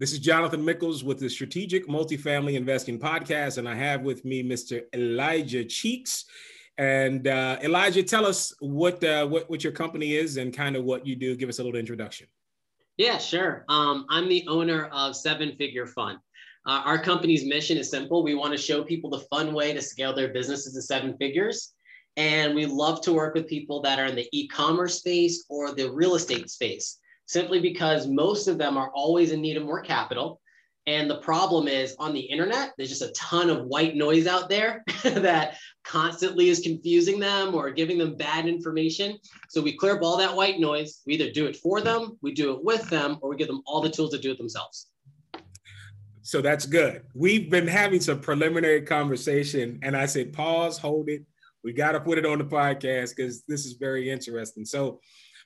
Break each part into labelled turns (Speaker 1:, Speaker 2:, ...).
Speaker 1: This is Jonathan Mickles with the Strategic Multifamily Investing Podcast, and I have with me Mr. Elijah Cheeks. And uh, Elijah, tell us what, uh, what what your company is and kind of what you do. Give us a little introduction.
Speaker 2: Yeah, sure. Um, I'm the owner of Seven Figure Fund. Uh, our company's mission is simple. We want to show people the fun way to scale their businesses to seven figures. And we love to work with people that are in the e commerce space or the real estate space simply because most of them are always in need of more capital. And the problem is on the internet, there's just a ton of white noise out there that constantly is confusing them or giving them bad information. So we clear up all that white noise. We either do it for them, we do it with them, or we give them all the tools to do it themselves.
Speaker 1: So that's good. We've been having some preliminary conversation, and I said, pause, hold it. We got to put it on the podcast because this is very interesting. So,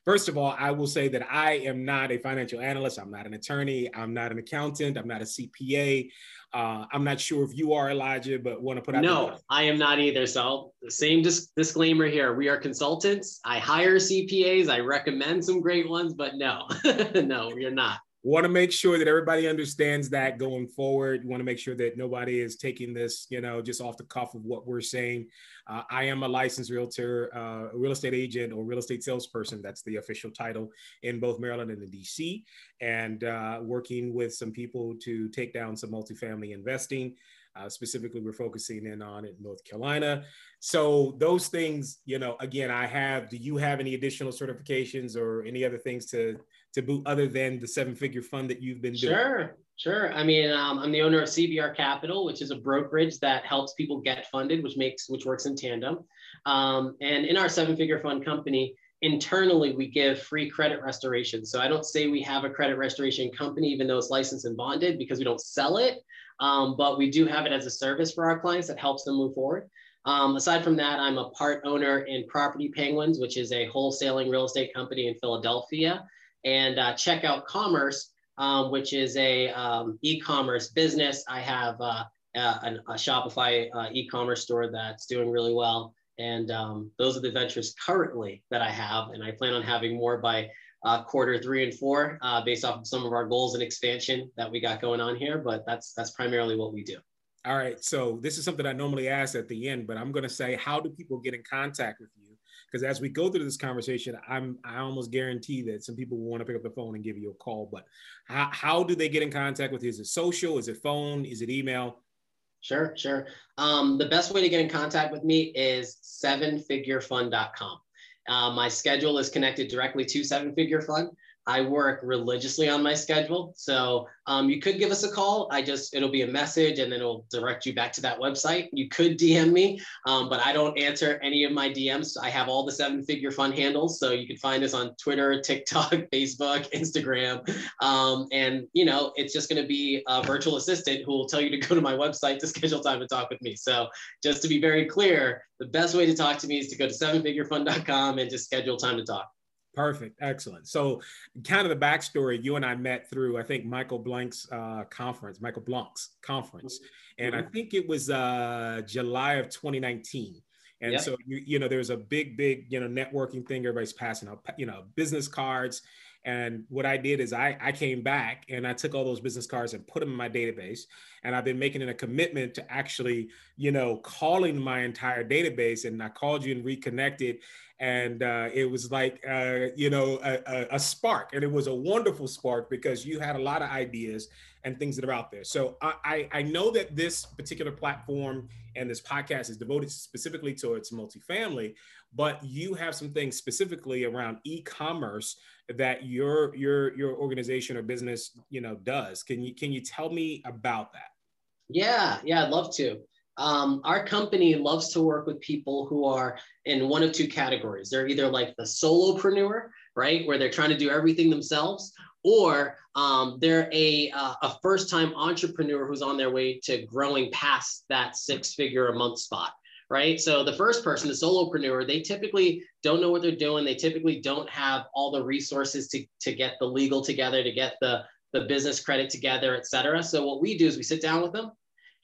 Speaker 1: First of all, I will say that I am not a financial analyst. I'm not an attorney. I'm not an accountant. I'm not a CPA. Uh, I'm not sure if you are Elijah, but want to put out.
Speaker 2: No, I am not either. So the same dis- disclaimer here: we are consultants. I hire CPAs. I recommend some great ones, but no, no, we are not
Speaker 1: want to make sure that everybody understands that going forward. Want to make sure that nobody is taking this, you know, just off the cuff of what we're saying. Uh, I am a licensed realtor, uh, real estate agent, or real estate salesperson. That's the official title in both Maryland and in DC, and uh, working with some people to take down some multifamily investing. Uh, specifically, we're focusing in on it in North Carolina. So those things, you know, again, I have. Do you have any additional certifications or any other things to to boot other than the seven figure fund that you've been
Speaker 2: doing? Sure, sure. I mean, um, I'm the owner of CBR Capital, which is a brokerage that helps people get funded, which makes which works in tandem. Um, and in our seven figure fund company, internally we give free credit restoration. So I don't say we have a credit restoration company, even though it's licensed and bonded, because we don't sell it. Um, but we do have it as a service for our clients that helps them move forward. Um, aside from that, I'm a part owner in Property Penguins, which is a wholesaling real estate company in Philadelphia and uh, Checkout Commerce, um, which is a um, e-commerce business. I have uh, a, a, Shopify uh, e-commerce store that's doing really well. And um, those are the ventures currently that I have. And I plan on having more by uh, quarter three and four uh, based off of some of our goals and expansion that we got going on here. But that's, that's primarily what we do.
Speaker 1: All right. So this is something I normally ask at the end, but I'm going to say, how do people get in contact with you? Because as we go through this conversation, I'm I almost guarantee that some people will want to pick up the phone and give you a call. But how, how do they get in contact with you? Is it social? Is it phone? Is it email?
Speaker 2: Sure, sure. Um, the best way to get in contact with me is sevenfigurefund.com. Uh, my schedule is connected directly to Seven Figure Fund. I work religiously on my schedule. So um, you could give us a call. I just, it'll be a message and then it'll direct you back to that website. You could DM me, um, but I don't answer any of my DMs. I have all the seven figure fund handles. So you can find us on Twitter, TikTok, Facebook, Instagram. Um, and, you know, it's just going to be a virtual assistant who will tell you to go to my website to schedule time to talk with me. So just to be very clear, the best way to talk to me is to go to sevenfigurefund.com and just schedule time to talk.
Speaker 1: Perfect. Excellent. So, kind of the backstory you and I met through, I think, Michael Blank's uh, conference, Michael Blank's conference. And mm-hmm. I think it was uh, July of 2019. And yep. so, you, you know, there's a big, big, you know, networking thing. Everybody's passing out, you know, business cards. And what I did is I, I came back and I took all those business cards and put them in my database. And I've been making it a commitment to actually, you know, calling my entire database. And I called you and reconnected and uh, it was like uh, you know a, a, spark and it was a wonderful spark because you had a lot of ideas and things that are out there so I, I know that this particular platform and this podcast is devoted specifically towards multifamily but you have some things specifically around e-commerce that your your your organization or business you know does can you can you tell me about that
Speaker 2: yeah yeah i'd love to um, our company loves to work with people who are in one of two categories. They're either like the solopreneur, right, where they're trying to do everything themselves, or um, they're a, uh, a first time entrepreneur who's on their way to growing past that six figure a month spot. Right. So the first person, the solopreneur, they typically don't know what they're doing. They typically don't have all the resources to, to get the legal together, to get the, the business credit together, et cetera. So what we do is we sit down with them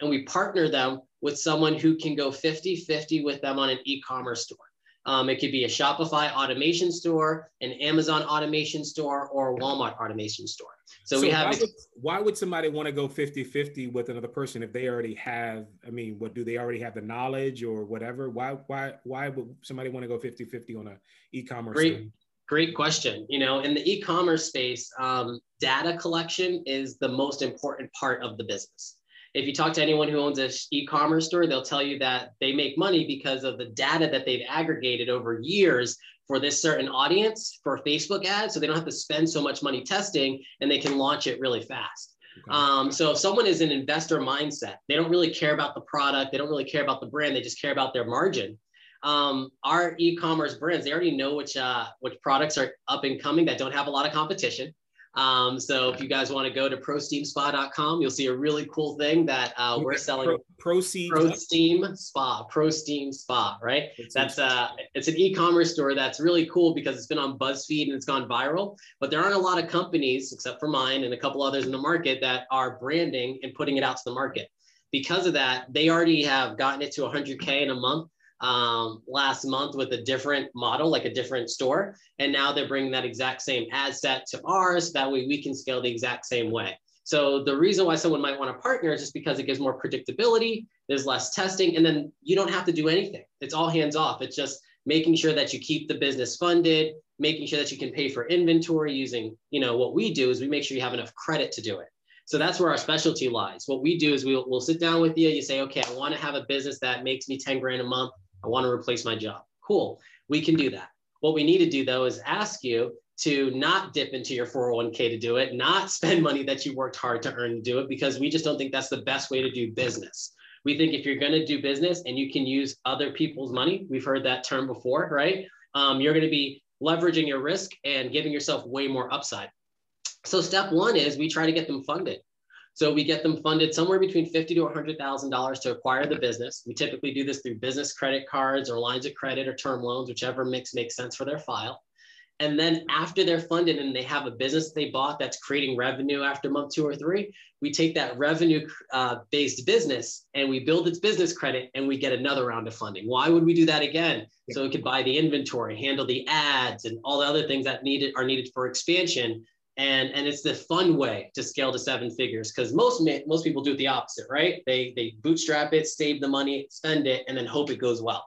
Speaker 2: and we partner them with someone who can go 50 50 with them on an e commerce store. Um, it could be a Shopify automation store, an Amazon automation store, or a Walmart automation store. So, so we have.
Speaker 1: Why would, why would somebody want to go 50 50 with another person if they already have? I mean, what do they already have the knowledge or whatever? Why why why would somebody want to go 50 50 on a e-commerce?
Speaker 2: Great, store? great question. You know, in the e-commerce space, um, data collection is the most important part of the business if you talk to anyone who owns an e-commerce store, they'll tell you that they make money because of the data that they've aggregated over years for this certain audience for Facebook ads. So they don't have to spend so much money testing and they can launch it really fast. Okay. Um, so if someone is an investor mindset, they don't really care about the product, they don't really care about the brand, they just care about their margin. Um, our e-commerce brands, they already know which uh, which products are up and coming that don't have a lot of competition. Um, so if you guys want to go to prosteamspa.com, you'll see a really cool thing that uh, we're selling. Pro,
Speaker 1: Proceed.
Speaker 2: Pro Steam Spa, Pro Steam Spa, right? That's uh, it's an e-commerce store that's really cool because it's been on BuzzFeed and it's gone viral. But there aren't a lot of companies, except for mine and a couple others in the market, that are branding and putting it out to the market. Because of that, they already have gotten it to 100k in a month um, last month with a different model, like a different store. And now they're bringing that exact same ad set to ours. That way we can scale the exact same way. So the reason why someone might want to partner is just because it gives more predictability, there's less testing, and then you don't have to do anything. It's all hands off. It's just making sure that you keep the business funded, making sure that you can pay for inventory using, you know, what we do is we make sure you have enough credit to do it. So that's where our specialty lies. What we do is we'll, we'll sit down with you. You say, okay, I want to have a business that makes me 10 grand a month. I want to replace my job. Cool. We can do that. What we need to do though is ask you to not dip into your 401k to do it, not spend money that you worked hard to earn to do it, because we just don't think that's the best way to do business. We think if you're going to do business and you can use other people's money, we've heard that term before, right? Um, you're going to be leveraging your risk and giving yourself way more upside. So step one is we try to get them funded. So we get them funded somewhere between fifty to hundred thousand dollars to acquire the business. We typically do this through business credit cards or lines of credit or term loans, whichever mix makes sense for their file. And then after they're funded and they have a business they bought that's creating revenue after month two or three, we take that revenue uh, based business and we build its business credit and we get another round of funding. Why would we do that again? So we could buy the inventory, handle the ads and all the other things that needed are needed for expansion and and it's the fun way to scale to seven figures because most most people do it the opposite right? They they bootstrap it save the money spend it and then hope it goes well.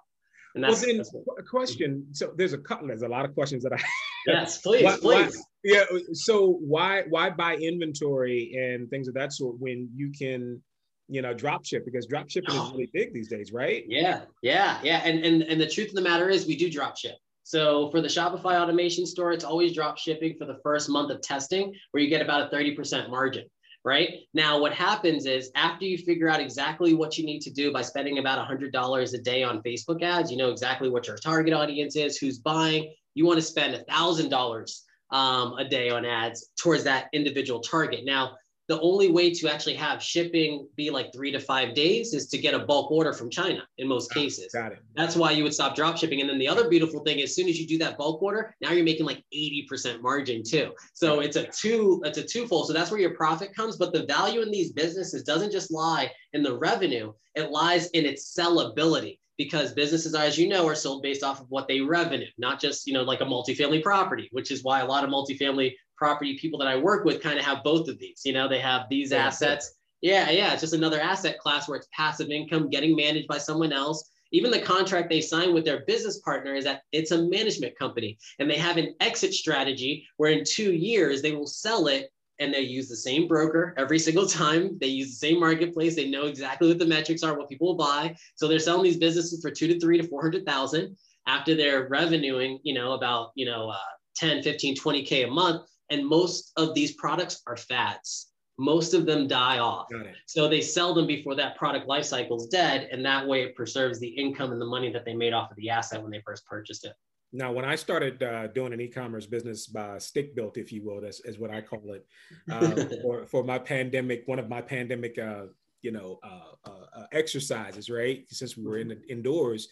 Speaker 1: And that's, well, then, that's a question so there's a couple there's a lot of questions that i
Speaker 2: yes please why, please.
Speaker 1: why, yeah so why why buy inventory and things of that sort when you can you know drop ship? Because drop shipping oh. is really big these days right?
Speaker 2: Yeah yeah yeah. And and and the truth of the matter is we do drop ship so for the Shopify automation store, it's always drop shipping for the first month of testing, where you get about a 30% margin, right? Now, what happens is after you figure out exactly what you need to do by spending about $100 a day on Facebook ads, you know exactly what your target audience is, who's buying. You want to spend $1,000 um, a day on ads towards that individual target. Now, the only way to actually have shipping be like three to five days is to get a bulk order from China in most ah, cases.
Speaker 1: Got it.
Speaker 2: That's why you would stop drop shipping. And then the other beautiful thing, as soon as you do that bulk order, now you're making like 80% margin too. So it's a two, it's a twofold. So that's where your profit comes. But the value in these businesses doesn't just lie in the revenue, it lies in its sellability because businesses, as you know, are sold based off of what they revenue, not just, you know, like a multifamily property, which is why a lot of multifamily property people that I work with kind of have both of these. You know, they have these yeah, assets. Yeah, yeah, it's just another asset class where it's passive income getting managed by someone else. Even the contract they sign with their business partner is that it's a management company and they have an exit strategy where in two years they will sell it and they use the same broker every single time. They use the same marketplace. They know exactly what the metrics are, what people will buy. So they're selling these businesses for two to three to 400,000 after they're revenuing, you know, about, you know, uh, 10, 15, 20K a month and most of these products are fads. Most of them die off. So they sell them before that product life cycle is dead. And that way it preserves the income and the money that they made off of the asset when they first purchased it.
Speaker 1: Now, when I started uh, doing an e-commerce business by stick built, if you will, that's is what I call it, um, for, for my pandemic, one of my pandemic, uh, you know, uh, uh, uh exercises, right? Since we were in the, indoors,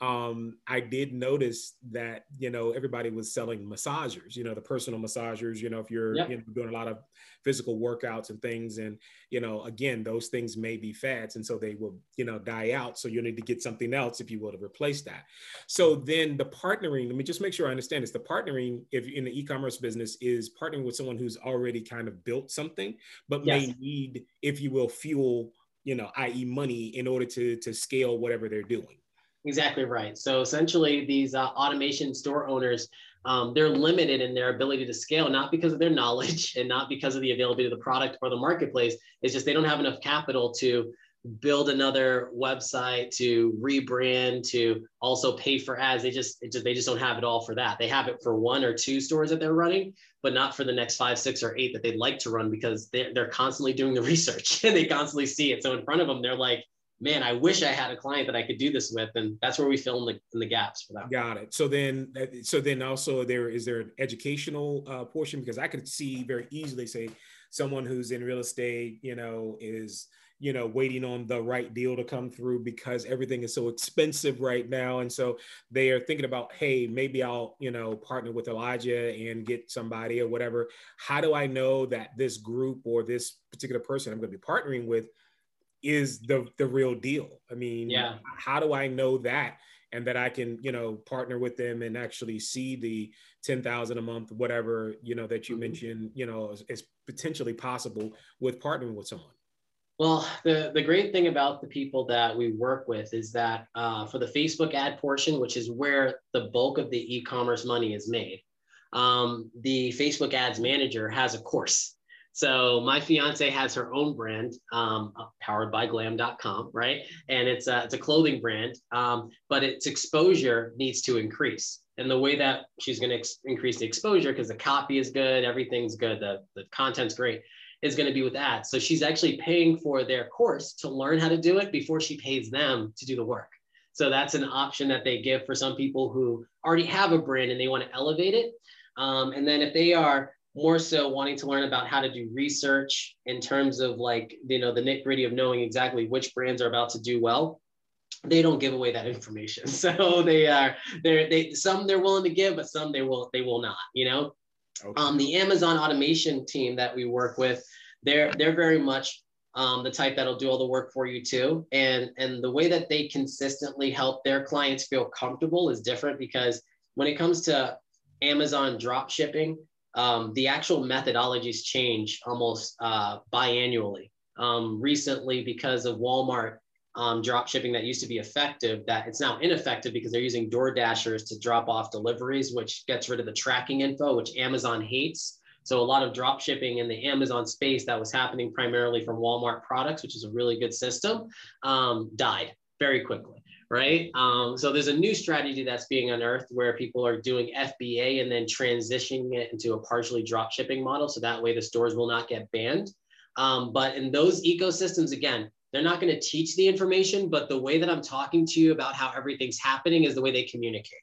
Speaker 1: um, I did notice that you know everybody was selling massagers, you know, the personal massagers. You know, if you're yep. you know, doing a lot of physical workouts and things, and you know, again, those things may be fads, and so they will you know die out. So you need to get something else, if you will, to replace that. So then the partnering. Let me just make sure I understand this. The partnering, if in the e-commerce business, is partnering with someone who's already kind of built something, but yes. may need, if you will, fuel you know, i.e., money, in order to to scale whatever they're doing.
Speaker 2: Exactly right. So essentially, these uh, automation store owners, um, they're limited in their ability to scale, not because of their knowledge and not because of the availability of the product or the marketplace. It's just they don't have enough capital to build another website, to rebrand, to also pay for ads. They just, just they just don't have it all for that. They have it for one or two stores that they're running, but not for the next five, six, or eight that they'd like to run because they're, they're constantly doing the research and they constantly see it. So in front of them, they're like, man, I wish I had a client that I could do this with, and that's where we fill in the, in the gaps for that.
Speaker 1: Got it. So then, so then also there is there an educational uh, portion because I could see very easily say someone who's in real estate, you know, is you know waiting on the right deal to come through because everything is so expensive right now and so they are thinking about hey maybe i'll you know partner with elijah and get somebody or whatever how do i know that this group or this particular person i'm going to be partnering with is the the real deal. I mean, yeah. How do I know that? And that I can, you know, partner with them and actually see the ten thousand a month, whatever you know that you mm-hmm. mentioned, you know, is, is potentially possible with partnering with someone.
Speaker 2: Well, the, the great thing about the people that we work with is that uh, for the Facebook ad portion, which is where the bulk of the e-commerce money is made, um, the Facebook ads manager has a course so my fiance has her own brand, um, powered by glam.com, right? And it's a, it's a clothing brand, um, but its exposure needs to increase. And the way that she's going to ex- increase the exposure, because the copy is good, everything's good, the, the content's great, is going to be with ads. So she's actually paying for their course to learn how to do it before she pays them to do the work. So that's an option that they give for some people who already have a brand and they want to elevate it. Um, and then if they are more so wanting to learn about how to do research in terms of like you know the nitty gritty of knowing exactly which brands are about to do well. They don't give away that information. So they are they're they some they're willing to give but some they will they will not you know? Okay. um, the amazon automation team that we work with they're they're very much um, the type that'll do all the work for you too. And and the way that they consistently help their clients feel comfortable is different because when it comes to amazon drop shipping um, the actual methodologies change almost uh, biannually. Um, recently, because of Walmart um, drop shipping that used to be effective, that it's now ineffective because they're using Door Dashers to drop off deliveries, which gets rid of the tracking info, which Amazon hates. So a lot of drop shipping in the Amazon space that was happening primarily from Walmart products, which is a really good system, um, died very quickly right? Um, so there's a new strategy that's being unearthed where people are doing FBA and then transitioning it into a partially drop shipping model. So that way the stores will not get banned. Um, but in those ecosystems, again, they're not going to teach the information, but the way that I'm talking to you about how everything's happening is the way they communicate.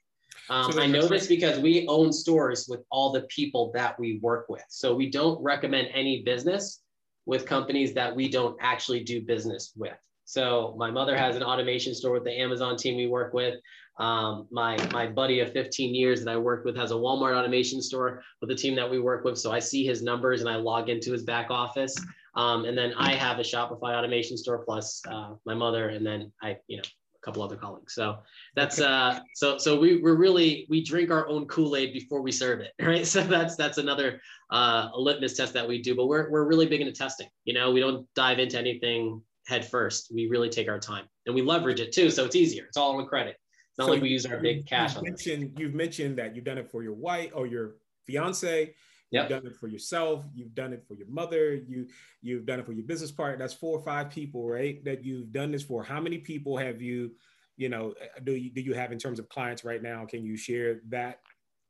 Speaker 2: Um, so I know this because we own stores with all the people that we work with. So we don't recommend any business with companies that we don't actually do business with. So my mother has an automation store with the Amazon team we work with. Um, my my buddy of 15 years that I worked with has a Walmart automation store with the team that we work with. So I see his numbers and I log into his back office. Um, and then I have a Shopify automation store plus uh, my mother, and then I you know a couple other colleagues. So that's uh so so we we're really we drink our own Kool-Aid before we serve it, right? So that's that's another uh, litmus test that we do. But we're we're really big into testing. You know, we don't dive into anything head first. We really take our time and we leverage it too. So it's easier. It's all on credit. It's not so like we use our big cash.
Speaker 1: You've mentioned, you've mentioned that you've done it for your wife or your fiance. You've done it for yourself. You've done it for your mother. You you've done it for your business partner. That's four or five people, right? That you've done this for. How many people have you, you know, do you do you have in terms of clients right now? Can you share that?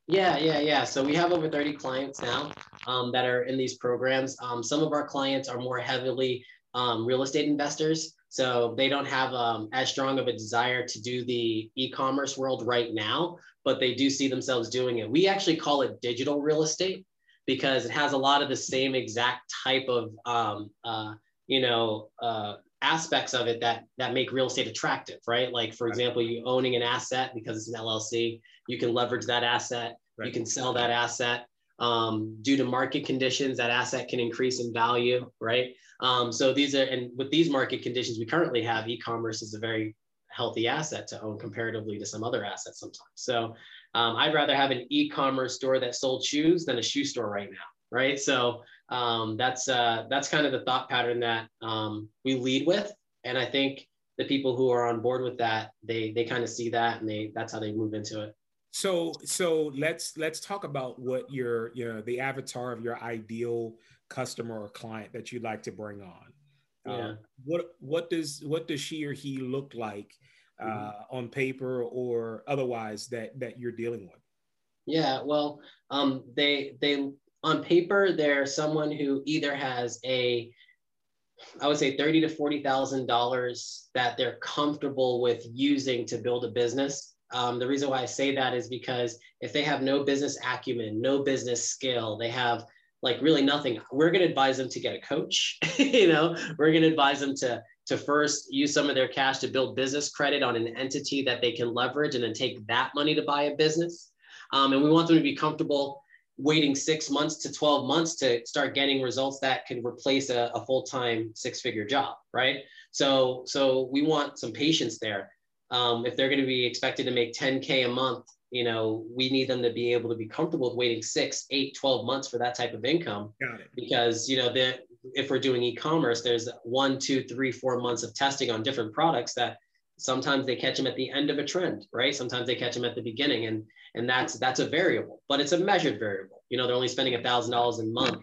Speaker 2: Yeah, yeah, yeah. So we have over 30 clients now um, that are in these programs. Um, some of our clients are more heavily um, real estate investors. So they don't have um, as strong of a desire to do the e-commerce world right now, but they do see themselves doing it. We actually call it digital real estate because it has a lot of the same exact type of, um, uh, you know, uh, aspects of it that that make real estate attractive, right? Like for example, you owning an asset because it's an LLC, you can leverage that asset, right. you can sell that asset. Um, due to market conditions, that asset can increase in value, right? Um, so these are, and with these market conditions we currently have, e-commerce is a very healthy asset to own comparatively to some other assets sometimes. So um, I'd rather have an e-commerce store that sold shoes than a shoe store right now, right? So um, that's uh, that's kind of the thought pattern that um, we lead with, and I think the people who are on board with that, they they kind of see that, and they that's how they move into it.
Speaker 1: So so let's let's talk about what your you know the avatar of your ideal customer or client that you'd like to bring on. Yeah. Uh, what what does what does she or he look like uh, mm-hmm. on paper or otherwise that that you're dealing with?
Speaker 2: Yeah, well, um, they they on paper they're someone who either has a I would say thirty to forty thousand dollars that they're comfortable with using to build a business. Um, the reason why I say that is because if they have no business acumen, no business skill, they have like really nothing. We're going to advise them to get a coach. you know, we're going to advise them to to first use some of their cash to build business credit on an entity that they can leverage, and then take that money to buy a business. Um, and we want them to be comfortable waiting six months to 12 months to start getting results that can replace a, a full-time six-figure job right so so we want some patience there um, if they're going to be expected to make 10k a month you know, we need them to be able to be comfortable with waiting six, eight, 12 months for that type of income.
Speaker 1: Got it.
Speaker 2: Because, you know, the, if we're doing e-commerce, there's one, two, three, four months of testing on different products that sometimes they catch them at the end of a trend, right? Sometimes they catch them at the beginning and, and that's, that's a variable, but it's a measured variable. You know, they're only spending a thousand dollars a month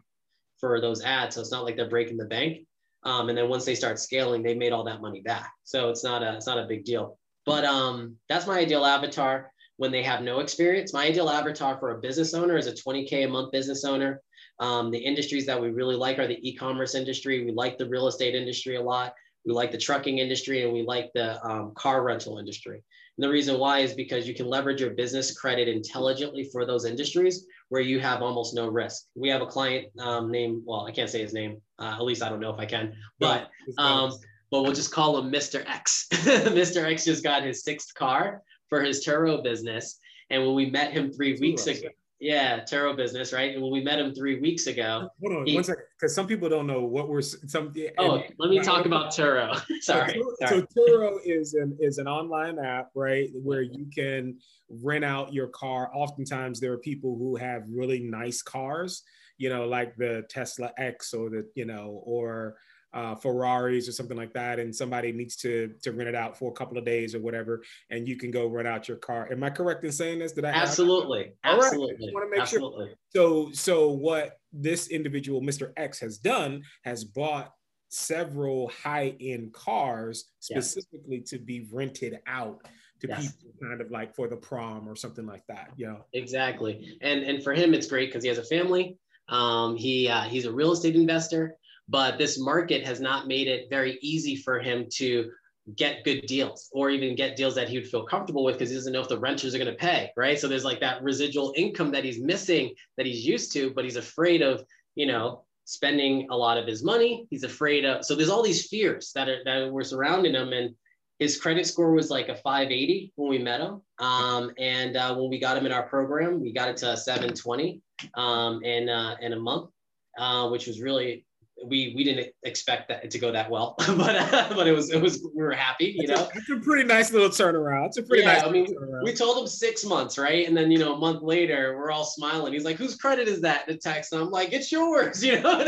Speaker 2: for those ads. So it's not like they're breaking the bank. Um, and then once they start scaling, they made all that money back. So it's not a, it's not a big deal. But um, that's my ideal avatar when they have no experience. My ideal avatar for a business owner is a 20K a month business owner. Um, the industries that we really like are the e-commerce industry. We like the real estate industry a lot. We like the trucking industry and we like the um, car rental industry. And the reason why is because you can leverage your business credit intelligently for those industries where you have almost no risk. We have a client um, named, well, I can't say his name. Uh, at least I don't know if I can, but um, but we'll just call him Mr. X. Mr. X just got his sixth car for his Turo business. And when we met him three weeks ago, yeah, Turo business, right? And when we met him three weeks ago,
Speaker 1: hold on he, one second, because some people don't know what we're some.
Speaker 2: Oh, and, let me talk about Turo. Sorry.
Speaker 1: So, so Turo is an is an online app, right, where you can rent out your car. Oftentimes, there are people who have really nice cars, you know, like the Tesla X or the you know, or uh, Ferraris or something like that, and somebody needs to to rent it out for a couple of days or whatever, and you can go rent out your car. Am I correct in saying this? Did I
Speaker 2: absolutely, absolutely,
Speaker 1: want to make absolutely. sure. So, so what this individual, Mr. X, has done has bought several high-end cars specifically to be rented out to yes. people kind of like for the prom or something like that you know
Speaker 2: exactly and and for him it's great because he has a family um, he uh, he's a real estate investor but this market has not made it very easy for him to get good deals or even get deals that he would feel comfortable with because he doesn't know if the renters are going to pay right? So there's like that residual income that he's missing that he's used to but he's afraid of you know spending a lot of his money. He's afraid of so there's all these fears that are that were surrounding him and his credit score was like a 580 when we met him um, and uh, when we got him in our program we got it to 720 um, in, uh, in a month uh, which was really we we didn't expect that to go that well, but uh, but it was it was we were happy, you know.
Speaker 1: It's a pretty nice little turnaround. It's a pretty yeah, nice. I mean,
Speaker 2: turnaround. we told him six months, right? And then you know a month later, we're all smiling. He's like, "Whose credit is that?" The text, and I'm like, "It's yours," you know.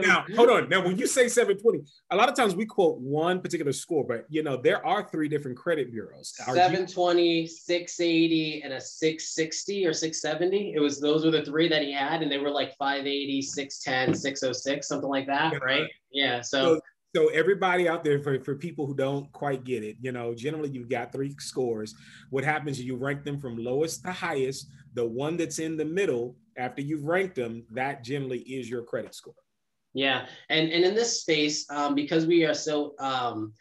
Speaker 1: now hold on. Now when you say 720, a lot of times we quote one particular score, but you know there are three different credit bureaus.
Speaker 2: 720, 680, and a 660 or 670. It was those were the three that he had, and they were like 580, 610, 606, something like that that, right? Yeah. So,
Speaker 1: so, so everybody out there, for, for people who don't quite get it, you know, generally you've got three scores. What happens is you rank them from lowest to highest. The one that's in the middle, after you've ranked them, that generally is your credit score.
Speaker 2: Yeah, and and in this space, um, because we are so um,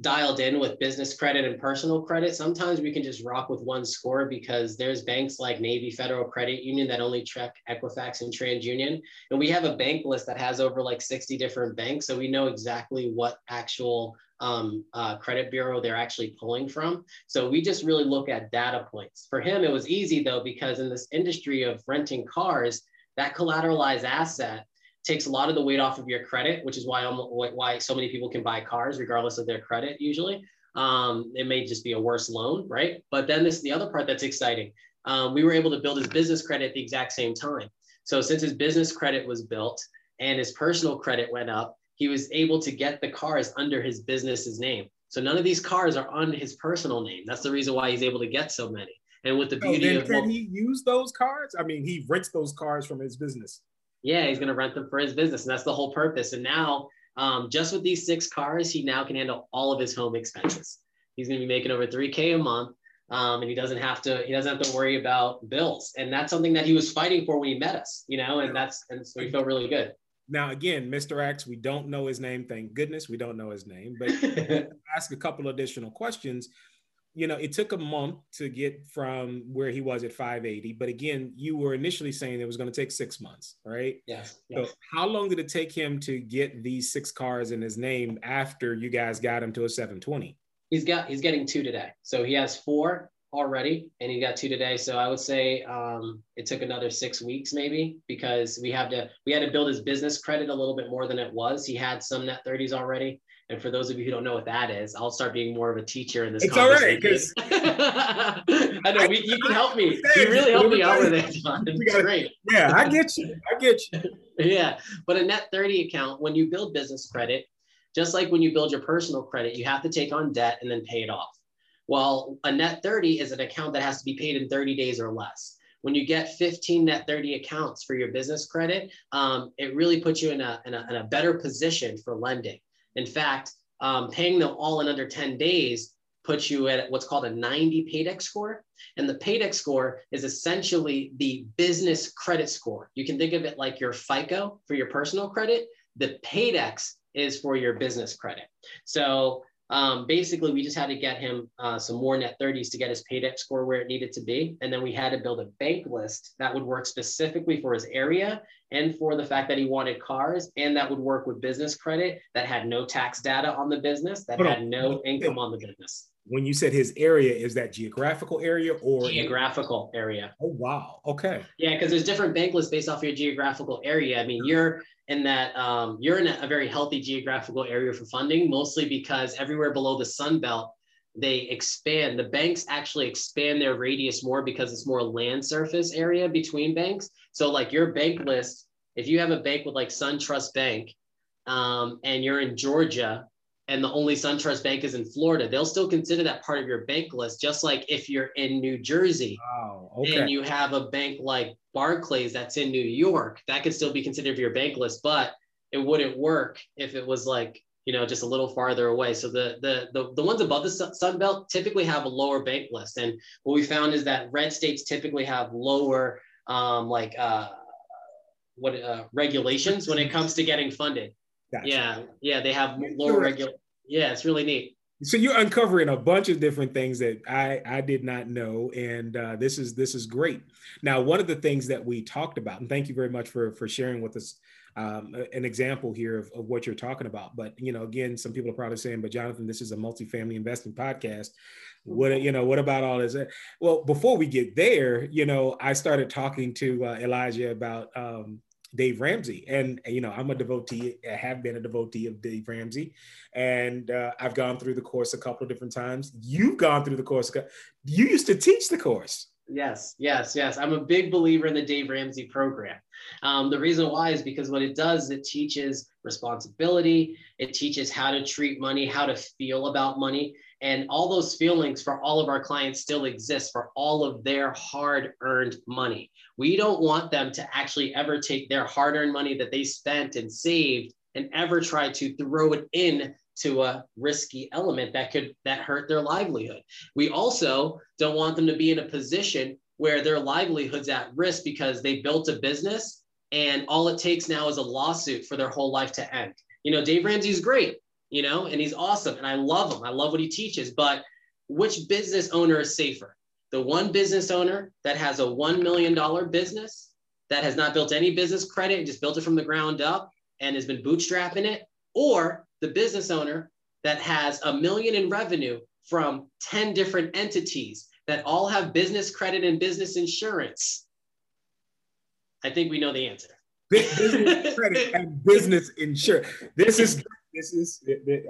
Speaker 2: dialed in with business credit and personal credit. Sometimes we can just rock with one score because there's banks like Navy Federal Credit Union that only check Equifax and TransUnion. And we have a bank list that has over like 60 different banks. So we know exactly what actual um, uh, credit bureau they're actually pulling from. So we just really look at data points. For him, it was easy though, because in this industry of renting cars, that collateralized asset takes a lot of the weight off of your credit, which is why why so many people can buy cars regardless of their credit. Usually, um, it may just be a worse loan, right? But then this the other part that's exciting. Um, we were able to build his business credit at the exact same time. So since his business credit was built and his personal credit went up, he was able to get the cars under his business's name. So none of these cars are on his personal name. That's the reason why he's able to get so many. And with the beauty
Speaker 1: oh,
Speaker 2: of
Speaker 1: can he use those cars? I mean, he rents those cars from his business
Speaker 2: yeah, he's going to rent them for his business. And that's the whole purpose. And now, um, just with these six cars, he now can handle all of his home expenses. He's going to be making over 3K a month. Um, and he doesn't have to he doesn't have to worry about bills and that's something that he was fighting for when he met us you know and that's and so we felt really good
Speaker 1: now again mr x we don't know his name thank goodness we don't know his name but ask a couple additional questions you know, it took a month to get from where he was at 580. But again, you were initially saying it was going to take six months, right?
Speaker 2: Yes.
Speaker 1: So how long did it take him to get these six cars in his name after you guys got him to a 720?
Speaker 2: He's got he's getting two today. So he has four already and he got two today. So I would say um, it took another six weeks maybe because we had to we had to build his business credit a little bit more than it was. He had some net 30s already. And for those of you who don't know what that is, I'll start being more of a teacher in this.
Speaker 1: It's all right because
Speaker 2: I know we, you can help me. You really help me out with it. It's great.
Speaker 1: Yeah, I get you. I get you.
Speaker 2: yeah, but a net 30 account, when you build business credit, just like when you build your personal credit, you have to take on debt and then pay it off. Well, a net 30 is an account that has to be paid in 30 days or less. When you get 15 net 30 accounts for your business credit, um, it really puts you in a, in a, in a better position for lending. In fact, um, paying them all in under 10 days puts you at what's called a 90 paydex score. And the paydex score is essentially the business credit score. You can think of it like your FICO for your personal credit. The paydex is for your business credit. So um, basically, we just had to get him uh, some more net 30s to get his paydex score where it needed to be. And then we had to build a bank list that would work specifically for his area and for the fact that he wanted cars and that would work with business credit that had no tax data on the business, that had no income on the business.
Speaker 1: When you said his area, is that geographical area or
Speaker 2: geographical area?
Speaker 1: Oh wow. Okay.
Speaker 2: Yeah, because there's different bank lists based off your geographical area. I mean, you're in that um, you're in a, very healthy geographical area for funding, mostly because everywhere below the Sun Belt, they expand. The banks actually expand their radius more because it's more land surface area between banks. So like your bank list, if you have a bank with like SunTrust Bank um, and you're in Georgia and the only SunTrust Bank is in Florida, they'll still consider that part of your bank list. Just like if you're in New Jersey
Speaker 1: wow, okay.
Speaker 2: and you have a bank like Barclays that's in New York, that could still be considered for your bank list, but it wouldn't work if it was like you know, just a little farther away. So the the the, the ones above the Sun Belt typically have a lower bank list, and what we found is that red states typically have lower um, like uh, what uh, regulations when it comes to getting funded. Gotcha. Yeah, yeah, they have lower regular. Yeah, it's really neat.
Speaker 1: So you're uncovering a bunch of different things that I I did not know, and uh, this is this is great. Now, one of the things that we talked about, and thank you very much for for sharing with us um, an example here of, of, what you're talking about. But you know, again, some people are probably saying, "But Jonathan, this is a multifamily investing podcast. What you know? What about all this?" Well, before we get there, you know, I started talking to uh, Elijah about um, Dave Ramsey, and you know, I'm a devotee. I have been a devotee of Dave Ramsey, and uh, I've gone through the course a couple of different times. You've gone through the course. You used to teach the course.
Speaker 2: Yes, yes, yes. I'm a big believer in the Dave Ramsey program. Um, the reason why is because what it does, it teaches responsibility, it teaches how to treat money, how to feel about money. And all those feelings for all of our clients still exist for all of their hard earned money. We don't want them to actually ever take their hard earned money that they spent and saved and ever try to throw it in to a risky element that could that hurt their livelihood. We also don't want them to be in a position where their livelihood's at risk because they built a business and all it takes now is a lawsuit for their whole life to end. You know, Dave Ramsey's great. You know, and he's awesome. And I love him. I love what he teaches. But which business owner is safer? The one business owner that has a $1 million business that has not built any business credit and just built it from the ground up and has been bootstrapping it, or the business owner that has a million in revenue from 10 different entities that all have business credit and business insurance? I think we know the answer.
Speaker 1: business credit and business insurance. This is this is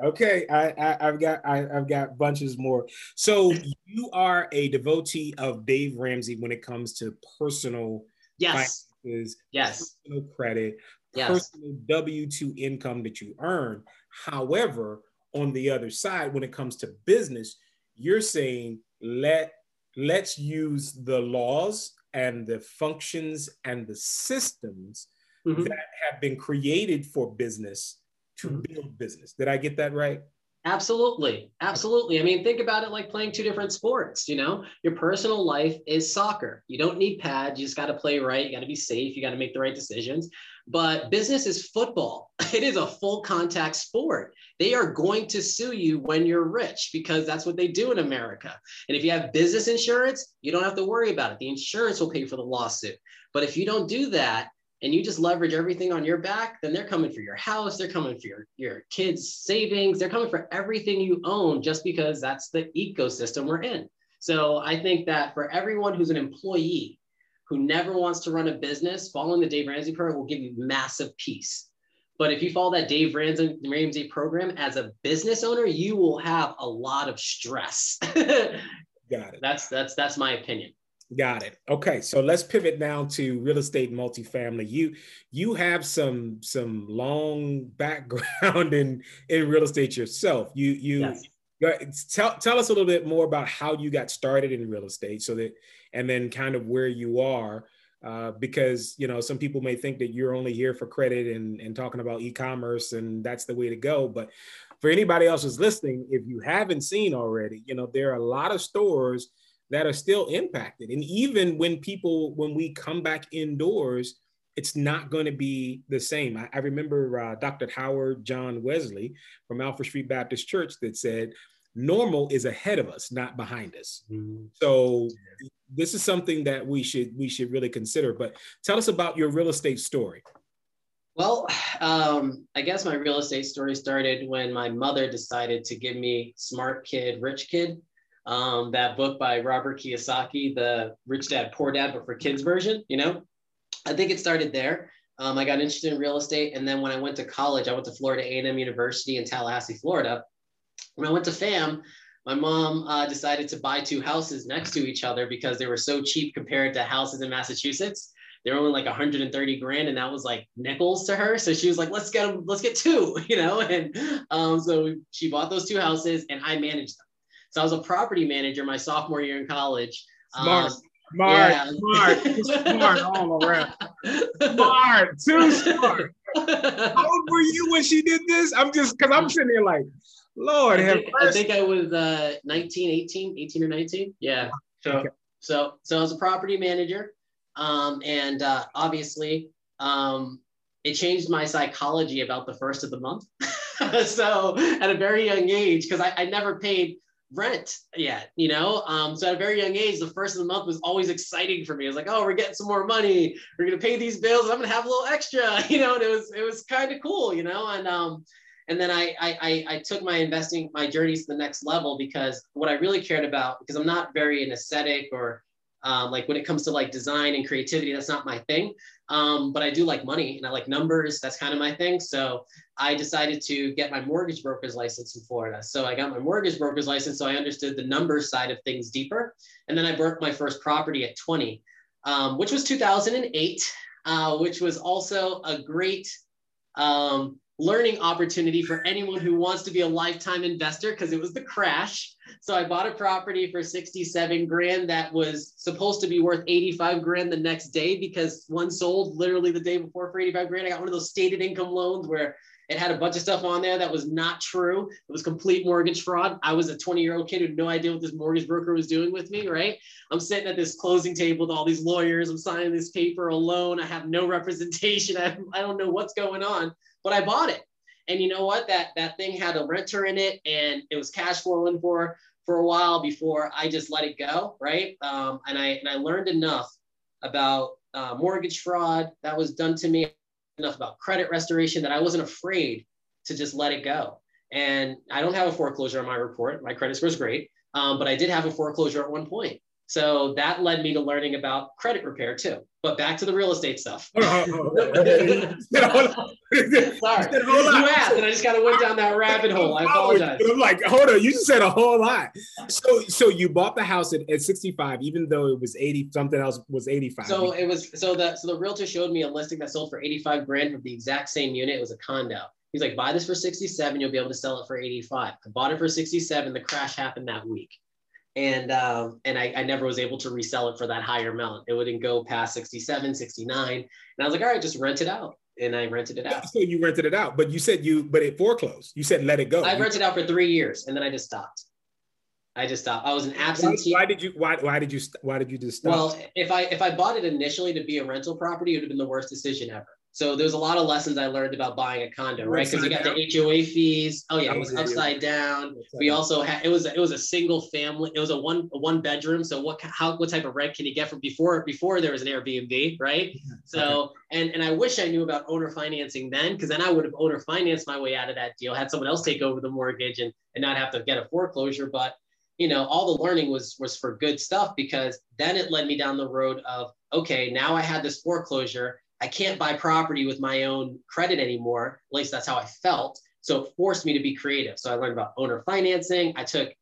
Speaker 1: okay. I, I have got I, have got bunches more. So you are a devotee of Dave Ramsey when it comes to personal
Speaker 2: yes
Speaker 1: finances,
Speaker 2: yes
Speaker 1: personal credit,
Speaker 2: yes.
Speaker 1: personal W two income that you earn. However, on the other side, when it comes to business, you're saying let let's use the laws and the functions and the systems mm-hmm. that have been created for business to build business. Did I get that right?
Speaker 2: Absolutely. Absolutely. I mean, think about it like playing two different sports. You know, your personal life is soccer. You don't need pads. You just got to play right. You got to be safe. You got to make the right decisions. But business is football. It is a full contact sport. They are going to sue you when you're rich because that's what they do in America. And if you have business insurance, you don't have to worry about it. The insurance will pay for the lawsuit. But if you don't do that, and you just leverage everything on your back, then they're coming for your house, they're coming for your, your kids' savings, they're coming for everything you own just because that's the ecosystem we're in. So I think that for everyone who's an employee who never wants to run a business, following the Dave Ramsey program will give you massive peace. But if you follow that Dave Ramsey program as a business owner, you will have a lot of stress.
Speaker 1: Got it.
Speaker 2: That's that's that's my opinion.
Speaker 1: Got it. Okay, so let's pivot now to real estate multifamily. You you have some some long background in in real estate yourself. You you yes. tell tell us a little bit more about how you got started in real estate, so that and then kind of where you are. Uh, because you know some people may think that you're only here for credit and, and talking about e-commerce and that's the way to go but for anybody else who's listening if you haven't seen already you know there are a lot of stores that are still impacted. And even when people, when we come back indoors, it's not going to be the same. I, I remember uh, Dr. Howard John Wesley from Alfred Street Baptist Church that said, normal is ahead of us, not behind us. Mm-hmm. So this is something that we should we should really consider. But tell us about your real estate story.
Speaker 2: Well, um, I guess my real estate story started when my mother decided to give me Smart Kid, Rich Kid um, that book by Robert Kiyosaki, the Rich Dad Poor Dad, but for kids version. You know, I think it started there. Um, I got interested in real estate, and then when I went to college, I went to Florida A&M University in Tallahassee, Florida. When I went to FAM, my mom uh, decided to buy two houses next to each other because they were so cheap compared to houses in Massachusetts. They were only like 130 grand, and that was like nickels to her. So she was like, "Let's get them, let's get two, you know." And um, so she bought those two houses, and I managed them. So I was a property manager my sophomore year in college.
Speaker 1: Smart. Um, Smart, yeah. smart, smart all around. Smart, too smart. How old were you when she did this? I'm just because I'm sitting here like, Lord
Speaker 2: I think, I think I was uh, 19, 18, 18 or 19. Yeah. So, okay. so, so I was a property manager. Um, and uh, obviously, um, it changed my psychology about the first of the month. so at a very young age, because I, I never paid rent yet, you know? Um, so at a very young age, the first of the month was always exciting for me. I was like, oh, we're getting some more money. We're gonna pay these bills I'm gonna have a little extra, you know, and it was it was kind of cool, you know. And um, and then I, I I took my investing my journey to the next level because what I really cared about, because I'm not very an ascetic or um, like when it comes to like design and creativity, that's not my thing. Um, but I do like money and I like numbers. That's kind of my thing. So I decided to get my mortgage broker's license in Florida. So I got my mortgage broker's license. So I understood the numbers side of things deeper. And then I broke my first property at 20, um, which was 2008, uh, which was also a great um, learning opportunity for anyone who wants to be a lifetime investor because it was the crash. So I bought a property for 67 grand that was supposed to be worth 85 grand the next day because one sold literally the day before for 85 grand. I got one of those stated income loans where it had a bunch of stuff on there that was not true. It was complete mortgage fraud. I was a 20 year old kid who had no idea what this mortgage broker was doing with me, right? I'm sitting at this closing table with all these lawyers. I'm signing this paper alone. I have no representation. I, I don't know what's going on but I bought it. and you know what? That that thing had a renter in it, and it was cash flowing for for a while before I just let it go, right? Um, and I and I learned enough about uh, mortgage fraud that was done to me, enough about credit restoration that I wasn't afraid to just let it go. And I don't have a foreclosure on my report. My credit score is great, um, but I did have a foreclosure at one point. So that led me to learning about credit repair too. But back to the real estate stuff. Oh, oh, oh. Sorry, you asked, and I just kind of went down that rabbit hole. I apologize.
Speaker 1: I'm like, hold on, you just said a whole lot. So, so you bought the house at, at 65, even though it was 80, something else was 85.
Speaker 2: So it was so the so the realtor showed me a listing that sold for 85 grand for the exact same unit. It was a condo. He's like, buy this for 67, you'll be able to sell it for 85. I bought it for 67. The crash happened that week and um, and I, I, never was able to resell it for that higher amount. It wouldn't go past 67, 69. And I was like, all right, just rent it out. And I rented it out.
Speaker 1: So you rented it out, but you said you, but it foreclosed. You said let it go.
Speaker 2: I rented it out for three years, and then I just stopped. I just stopped. I was an absentee.
Speaker 1: Why, why, did you? Why, why did you? Why did you just stop?
Speaker 2: Well, if I if I bought it initially to be a rental property, it would have been the worst decision ever. So there's a lot of lessons I learned about buying a condo, right? Because you got down? the HOA fees. Oh yeah, it was upside down. We also had it was it was a single family. It was a one a one bedroom. So what how what type of rent can you get from before before there was an Airbnb, right? So and and I wish I knew about owner financing then, because then I would have owner financed my way out of that deal, had someone else take over the mortgage and and not have to get a foreclosure. But you know, all the learning was was for good stuff because then it led me down the road of okay, now I had this foreclosure I can't buy property with my own credit anymore. At least that's how I felt. So it forced me to be creative. So I learned about owner financing. I took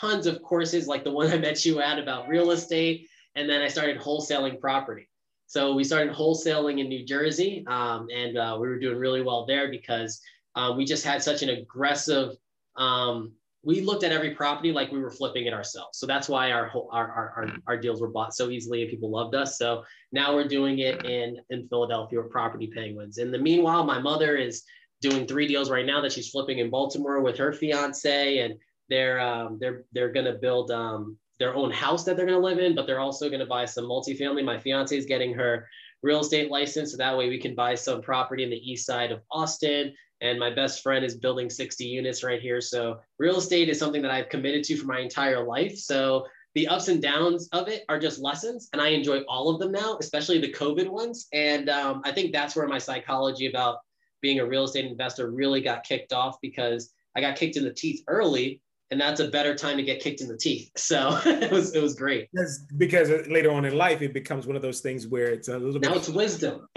Speaker 2: tons of courses like the one I met you at about real estate. And then I started wholesaling property. So we started wholesaling in New Jersey. Um, and uh, we were doing really well there because uh, we just had such an aggressive um, we looked at every property like we were flipping it ourselves. So that's why our our, our, our deals were bought so easily and people loved us. So now we're doing it in, in Philadelphia with Property Penguins. In the meanwhile, my mother is doing three deals right now that she's flipping in Baltimore with her fiance, and they're um, they're they're gonna build um, their own house that they're gonna live in, but they're also gonna buy some multifamily. My fiance is getting her real estate license, so that way we can buy some property in the east side of Austin and my best friend is building 60 units right here. So real estate is something that I've committed to for my entire life. So the ups and downs of it are just lessons, and I enjoy all of them now, especially the COVID ones. And um, I think that's where my psychology about being a real estate investor really got kicked off because I got kicked in the teeth early, and that's a better time to get kicked in the teeth. So it was it was great.
Speaker 1: Because, because later on in life, it becomes one of those things where it's a little
Speaker 2: now bit. Now it's wisdom.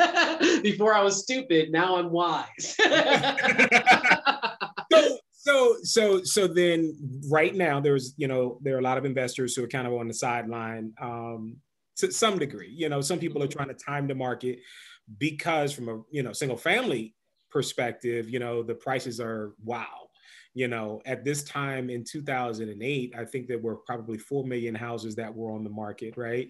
Speaker 2: Before I was stupid, now I'm wise.
Speaker 1: so, so, so, so then right now there's, you know, there are a lot of investors who are kind of on the sideline um, to some degree. You know, some people are trying to time the market because from a, you know, single family perspective, you know, the prices are wow you know at this time in 2008 i think there were probably 4 million houses that were on the market right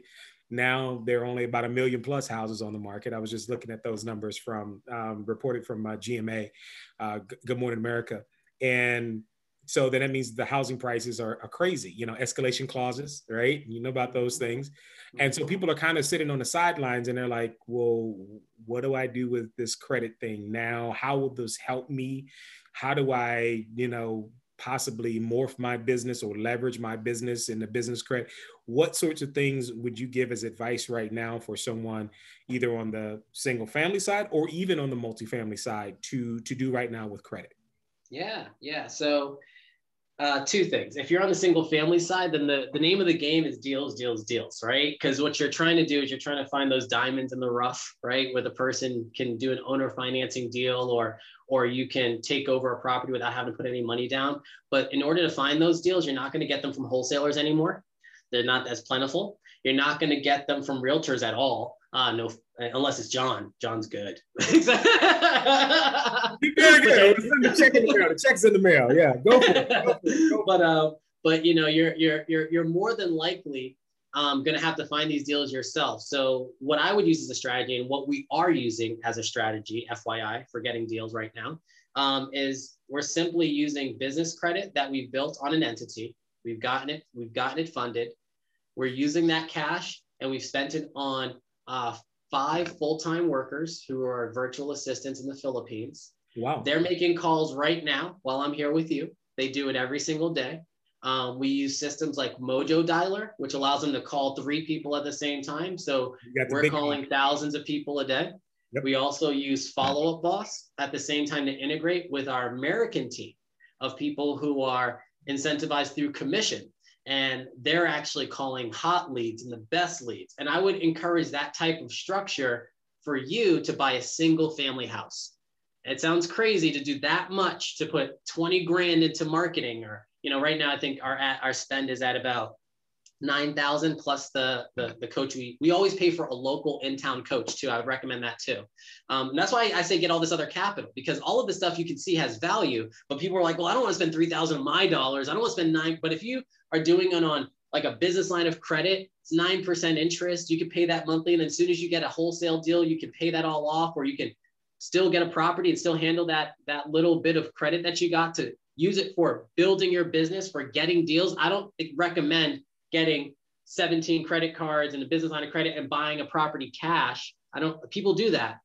Speaker 1: now there are only about a million plus houses on the market. I was just looking at those numbers from um, reported from uh, GMA, uh, Good Morning America, and so then that means the housing prices are, are, crazy. You know, escalation clauses, right? You know about those things, and so people are kind of sitting on the sidelines and they're like, "Well, what do I do with this credit thing now? How will this help me? How do I, you know, possibly morph my business or leverage my business in the business credit? What sorts of things would you give as advice right now for someone either on the single family side or even on the multifamily side to to do right now with credit?
Speaker 2: Yeah yeah. So uh, two things. If you're on the single family side, then the, the name of the game is deals, deals, deals, right? Because what you're trying to do is you're trying to find those diamonds in the rough, right? Where the person can do an owner financing deal or or you can take over a property without having to put any money down. But in order to find those deals, you're not going to get them from wholesalers anymore. They're not as plentiful. You're not going to get them from realtors at all. Uh, no, unless it's John. John's good. good.
Speaker 1: The check in the mail. The check's in the mail. Yeah, go for it. Go for
Speaker 2: it. Go but uh, but you know, you're you're you're you're more than likely um, going to have to find these deals yourself. So what I would use as a strategy, and what we are using as a strategy, FYI, for getting deals right now, um, is we're simply using business credit that we've built on an entity. We've gotten it. We've gotten it funded. We're using that cash, and we've spent it on uh, five full-time workers who are virtual assistants in the Philippines.
Speaker 1: Wow.
Speaker 2: They're making calls right now while I'm here with you. They do it every single day. Um, we use systems like Mojo Dialer, which allows them to call three people at the same time. So we're calling thousands of people a day. Yep. We also use Follow Up Boss at the same time to integrate with our American team of people who are incentivized through commission. And they're actually calling hot leads and the best leads. And I would encourage that type of structure for you to buy a single family house. It sounds crazy to do that much to put 20 grand into marketing or you know, right now I think our our spend is at about nine thousand plus the, the the coach. We we always pay for a local in town coach too. I would recommend that too. Um, and that's why I say get all this other capital because all of the stuff you can see has value. But people are like, well, I don't want to spend three thousand of my dollars. I don't want to spend nine. But if you are doing it on like a business line of credit, it's nine percent interest. You can pay that monthly, and as soon as you get a wholesale deal, you can pay that all off, or you can still get a property and still handle that that little bit of credit that you got to use it for building your business, for getting deals. I don't recommend getting 17 credit cards and a business line of credit and buying a property cash. I don't, people do that.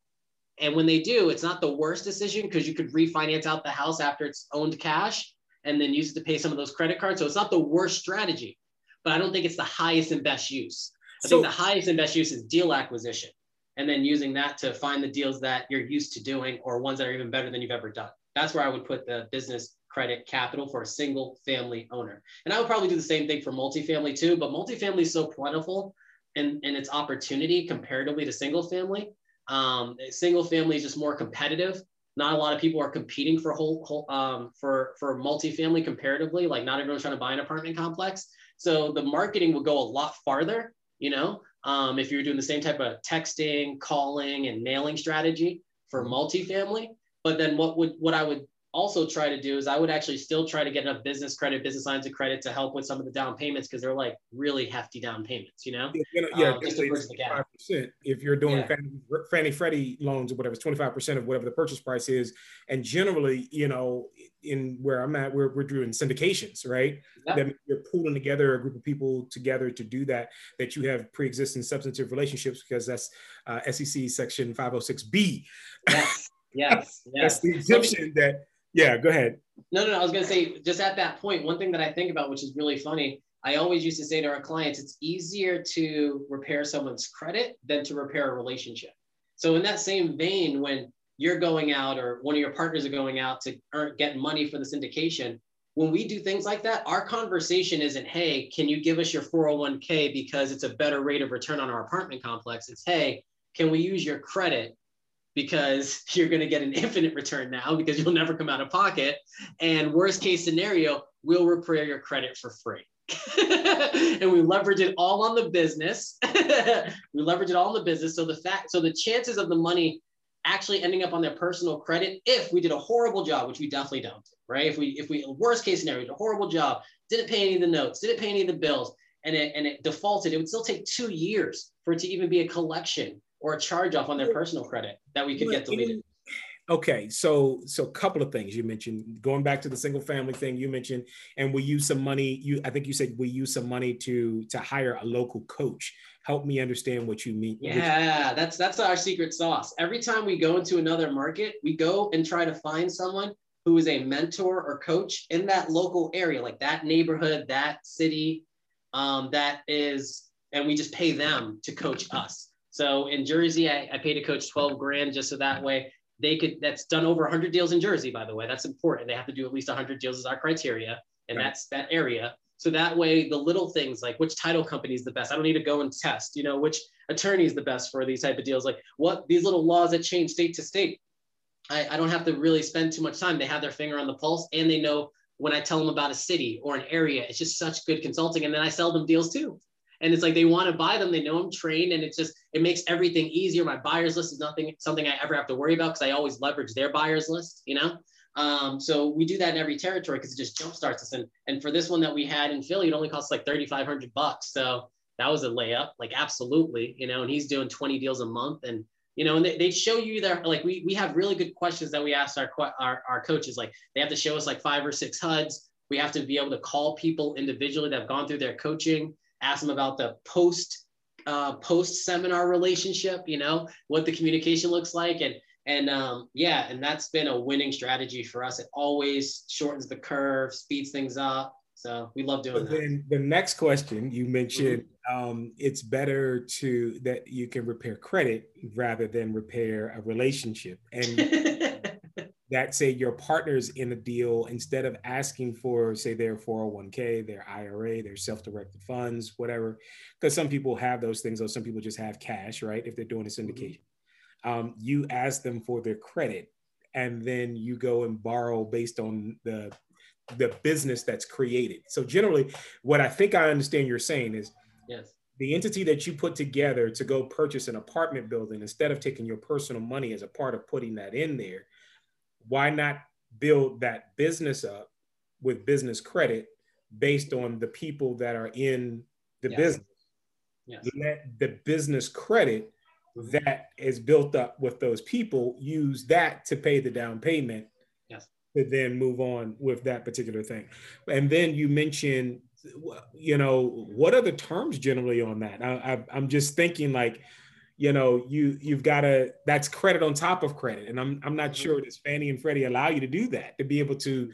Speaker 2: And when they do, it's not the worst decision because you could refinance out the house after it's owned cash and then use it to pay some of those credit cards. So it's not the worst strategy, but I don't think it's the highest and best use. I so, think the highest and best use is deal acquisition and then using that to find the deals that you're used to doing or ones that are even better than you've ever done. That's where I would put the business credit capital for a single family owner. And I would probably do the same thing for multifamily too, but multifamily is so plentiful in, in its opportunity comparatively to single family. Um, single family is just more competitive. Not a lot of people are competing for whole, whole um, for for multifamily comparatively. Like not everyone's trying to buy an apartment complex. So the marketing will go a lot farther. You know, um, if you're doing the same type of texting, calling, and mailing strategy for multifamily. But then what would what I would also try to do is I would actually still try to get enough business credit, business lines of credit to help with some of the down payments because they're like really hefty down payments, you know?
Speaker 1: Yeah, yeah um, just percent If you're doing yeah. Fannie, Fannie Freddie loans or whatever, it's 25% of whatever the purchase price is. And generally, you know, in where I'm at, we're, we're doing syndications, right? That you're pulling together a group of people together to do that, that you have pre-existing substantive relationships because that's uh, SEC section 506B.
Speaker 2: Yes. Yes, yes.
Speaker 1: that's the exemption that yeah, go ahead.
Speaker 2: No, no, no. I was going to say, just at that point, one thing that I think about, which is really funny, I always used to say to our clients, it's easier to repair someone's credit than to repair a relationship. So, in that same vein, when you're going out or one of your partners are going out to earn, get money for the syndication, when we do things like that, our conversation isn't, hey, can you give us your 401k because it's a better rate of return on our apartment complex? It's, hey, can we use your credit because you're going to get an infinite return now because you'll never come out of pocket. And worst case scenario, we'll repair your credit for free. and we leverage it all on the business. we leverage it all on the business. So the fact, so the chances of the money actually ending up on their personal credit, if we did a horrible job, which we definitely don't, right? If we, if we, worst case scenario, did a horrible job, didn't pay any of the notes, didn't pay any of the bills, and it, and it defaulted, it would still take two years for it to even be a collection or a charge off on their personal credit that we could get deleted.
Speaker 1: Okay, so so a couple of things you mentioned. Going back to the single family thing you mentioned, and we use some money. You, I think you said we use some money to to hire a local coach. Help me understand what you mean.
Speaker 2: Yeah, that's that's our secret sauce. Every time we go into another market, we go and try to find someone who is a mentor or coach in that local area, like that neighborhood, that city, um, that is, and we just pay them to coach us. So in Jersey, I, I paid a coach 12 grand just so that way they could, that's done over 100 deals in Jersey, by the way. That's important. They have to do at least 100 deals as our criteria, and right. that's that area. So that way, the little things like which title company is the best. I don't need to go and test, you know, which attorney is the best for these type of deals. Like what these little laws that change state to state. I, I don't have to really spend too much time. They have their finger on the pulse and they know when I tell them about a city or an area. It's just such good consulting. And then I sell them deals too and it's like they want to buy them they know i'm trained and it's just it makes everything easier. My buyers list is nothing something i ever have to worry about because i always leverage their buyers list you know? Um, so we do that in every territory because it just jumpstarts us. And and for this one that we had in philly it only costs like 3500 bucks. So that was a layup like absolutely you know? And he's doing 20 deals a month and you know, and they, they show you their like we we have really good questions that we ask our, our our coaches. Like they have to show us like five or six HUDs. We have to be able to call people individually that have gone through their coaching ask them about the post uh, post seminar relationship, you know, what the communication looks like. And And um, yeah, and that's been a winning strategy for us. It always shortens the curve, speeds things up. So we love doing
Speaker 1: but
Speaker 2: that.
Speaker 1: Then the next question you mentioned, mm-hmm. um, it's better to that you can repair credit rather than repair a relationship. And that say your partners in a deal instead of asking for say their 401k their ira their self-directed funds whatever because some people have those things or some people just have cash right if they're doing a mm-hmm. syndication mm-hmm. um, you ask them for their credit and then you go and borrow based on the the business that's created so generally what i think i understand you're saying is
Speaker 2: yes
Speaker 1: the entity that you put together to go purchase an apartment building instead of taking your personal money as a part of putting that in there why not build that business up with business credit based on the people that are in the yes. business? Yes. Let the business credit that is built up with those people use that to pay the down payment
Speaker 2: yes.
Speaker 1: to then move on with that particular thing. And then you mentioned, you know, what are the terms generally on that? I, I, I'm just thinking like, you know, you you've got to that's credit on top of credit, and I'm I'm not mm-hmm. sure does Fannie and Freddie allow you to do that to be able to,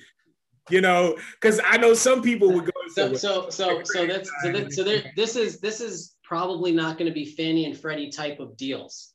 Speaker 1: you know, because I know some people would go.
Speaker 2: So so so so that's so, that, so there this is this is probably not going to be Fannie and Freddie type of deals.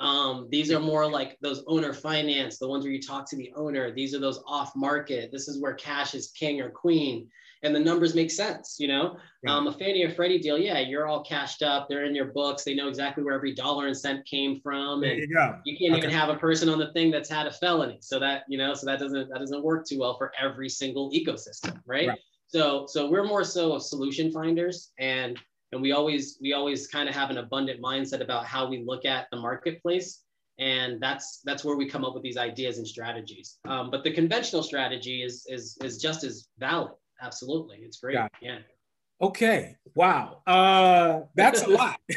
Speaker 2: Um, these are more like those owner finance, the ones where you talk to the owner. These are those off market. This is where cash is king or queen and the numbers make sense. You know, um, a Fannie or Freddie deal, yeah, you're all cashed up. They're in your books. They know exactly where every dollar and cent came from, and you, you, can't okay. even have a person on the thing that's had a felony. So that you know, so that doesn't that doesn't work too well for every single ecosystem, right? right. So so we're more so solution finders, and and we always we always kind of have an abundant mindset about how we look at the marketplace and that's that's where we come up with these ideas and strategies um, but the conventional strategy is is is just as valid absolutely. It's great. Yeah.
Speaker 1: Okay. Wow. Uh, that's a lot.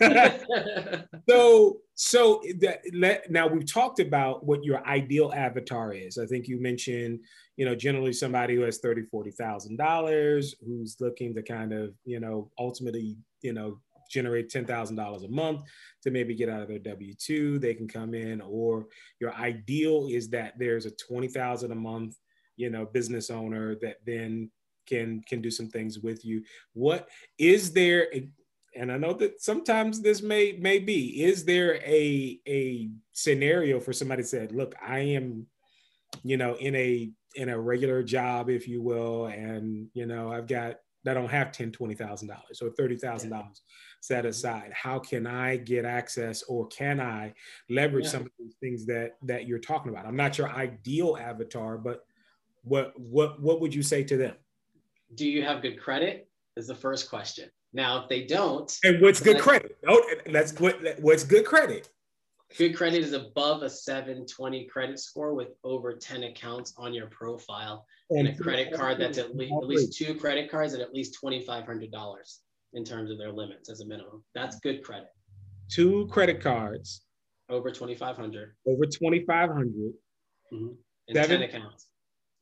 Speaker 1: so, so that let, now we've talked about what your ideal avatar is. I think you mentioned, you know, generally somebody who has thirty, forty thousand dollars, who's looking to kind of, you know, ultimately, you know, generate ten thousand dollars a month to maybe get out of their W two. They can come in, or your ideal is that there's a twenty thousand a month you know business owner that then can can do some things with you what is there a, and i know that sometimes this may may be is there a a scenario for somebody said look i am you know in a in a regular job if you will and you know i've got I don't have ten, twenty thousand dollars or thirty thousand dollars set mm-hmm. aside. How can I get access, or can I leverage yeah. some of these things that that you're talking about? I'm not your ideal avatar, but what what what would you say to them?
Speaker 2: Do you have good credit? Is the first question. Now, if they don't,
Speaker 1: and what's good credit? Oh, that's what what's good credit.
Speaker 2: Good credit is above a 720 credit score with over 10 accounts on your profile and, and a credit card that's at least, at least two credit cards at at least $2,500 in terms of their limits as a minimum. That's good credit.
Speaker 1: Two credit cards.
Speaker 2: Over 2,500.
Speaker 1: Over 2,500.
Speaker 2: Mm-hmm. And Seven, 10 accounts.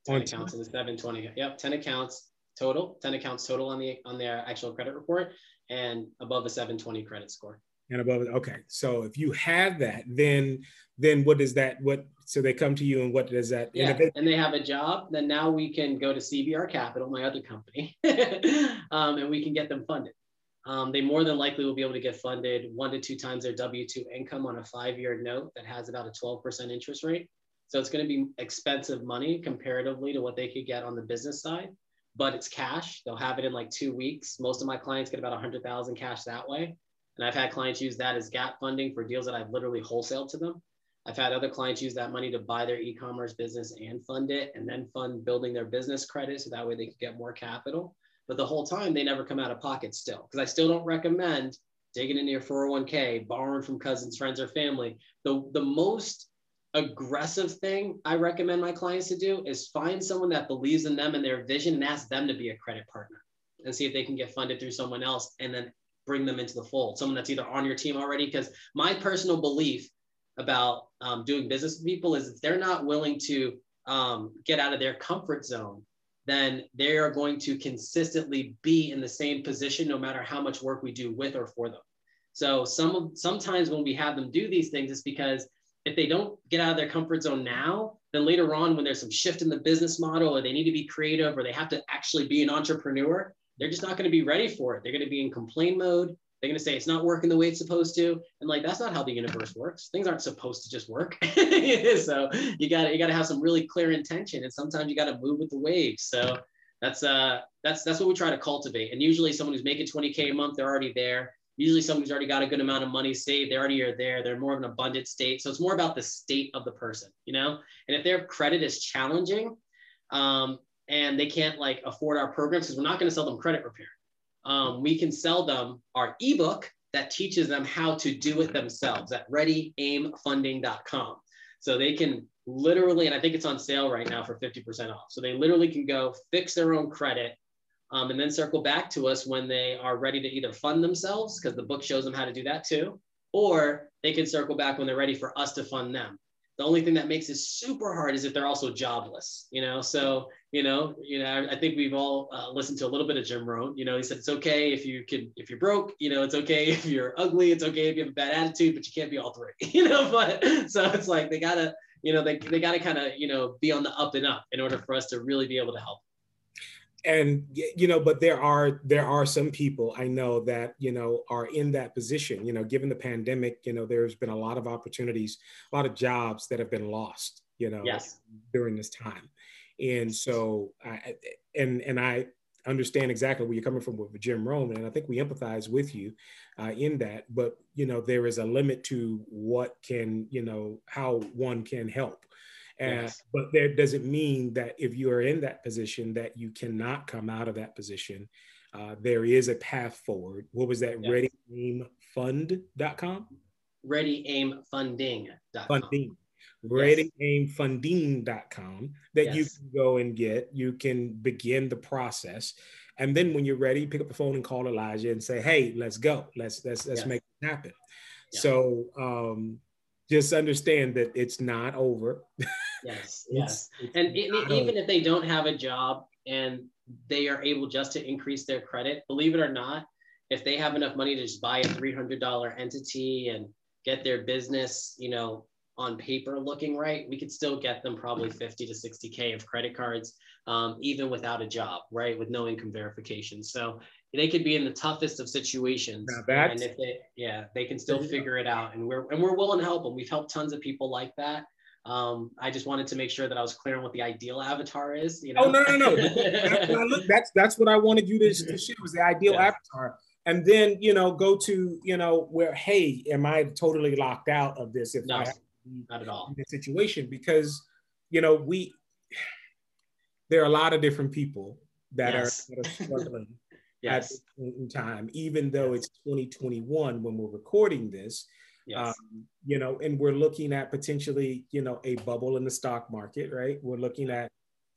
Speaker 2: 10 accounts in the 720. Yep, 10 accounts total, 10 accounts total on the on their actual credit report and above a 720 credit score.
Speaker 1: And above it. Okay. So if you have that, then then what does that what so they come to you and what does that
Speaker 2: yeah and, and they have a job then now we can go to cbr capital my other company um, and we can get them funded um, they more than likely will be able to get funded one to two times their w2 income on a five year note that has about a 12% interest rate so it's going to be expensive money comparatively to what they could get on the business side, but it's cash. They'll have it in like two weeks. Most of my clients get about 100,000 cash that way. And I've had clients use that as gap funding for deals that I've literally wholesaled to them. I've had other clients use that money to buy their e-commerce business and fund it and then fund building their business credit so that way they could get more capital. But the whole time they never come out of pocket still because I still don't recommend digging into your 401k, borrowing from cousins, friends, or family. The, the most aggressive thing I recommend my clients to do is find someone that believes in them and their vision and ask them to be a credit partner and see if they can get funded through someone else and then bring them into the fold, someone that's either on your team already. Because my personal belief about um, doing business with people is if they're not willing to um, get out of their comfort zone, then they are going to consistently be in the same position no matter how much work we do with or for them. So some of sometimes when we have them do these things, it's because if they don't get out of their comfort zone now, then later on, when there's some shift in the business model or they need to be creative or they have to actually be an entrepreneur, they're just not going to be ready for it. They're going to be in complain mode. They're going to say it's not working the way it's supposed to. And like, that's not how the universe works. Things aren't supposed to just work. so you got to, you got to have some really clear intention. And sometimes you got to move with the waves. So that's, uh, that's, that's what we try to cultivate. And usually someone who's making 20K a month, they're already there. Usually someone who's already got a good amount of money saved, they already are there. They're more of an abundant state. So it's more about the state of the person, you know? And if their credit is challenging, um, and they can't like afford our programs because we're not going to sell them credit repair. Um, we can sell them our ebook that teaches them how to do it themselves at readyaimfunding.com. So they can literally, and I think it's on sale right now for 50% off. So they literally can go fix their own credit um, and then circle back to us when they are ready to either fund themselves, because the book shows them how to do that too, or they can circle back when they're ready for us to fund them. The only thing that makes it super hard is if they're also jobless, you know. So, you know, you know, I, I think we've all uh, listened to a little bit of Jim Rohn. You know, he said it's okay if you can, if you're broke. You know, it's okay if you're ugly. It's okay if you have a bad attitude, but you can't be all three. You know, but so it's like they gotta, you know, they they gotta kind of, you know, be on the up and up in order for us to really be able to help
Speaker 1: and you know but there are there are some people i know that you know are in that position you know given the pandemic you know there's been a lot of opportunities a lot of jobs that have been lost you know
Speaker 2: yes.
Speaker 1: during this time and so i and and i understand exactly where you're coming from with jim rohn and i think we empathize with you uh, in that but you know there is a limit to what can you know how one can help Yes. but that doesn't mean that if you are in that position that you cannot come out of that position. Uh, there is a path forward. What was that? Yes. ReadyAimFund.com?
Speaker 2: ReadyAimFunding.com.
Speaker 1: Funding. ReadyAimFunding.com that yes. you can go and get. You can begin the process. And then when you're ready, pick up the phone and call Elijah and say, hey, let's go. Let's let's let's make it happen. So um, just understand that it's not over.
Speaker 2: Yes, yes. and it, even if they don't have a job and they are able just to increase their credit, believe it or not, if they have enough money to just buy a $300 entity and get their business, you know, on paper looking right, we could still get them probably 50 to 60K of credit cards, um, even without a job, right? With no income verification. So they could be in the toughest of situations. and if they, yeah, they can still figure it out. And we're, and we're willing to help them. We've helped tons of people like that. Um, I just wanted to make sure that I was clear on what the ideal avatar is. You know?
Speaker 1: Oh no, no, no. that's, that's that's what I wanted you to, to share was the ideal yeah. avatar. And then you know, go to you know where hey, am I totally locked out of this if
Speaker 2: no,
Speaker 1: I
Speaker 2: have not at all
Speaker 1: in the situation because you know we there are a lot of different people that, yes. are, that are struggling yes. at this point in time, even though it's 2021 when we're recording this. Yes. Um, you know, and we're looking at potentially, you know, a bubble in the stock market, right? We're looking at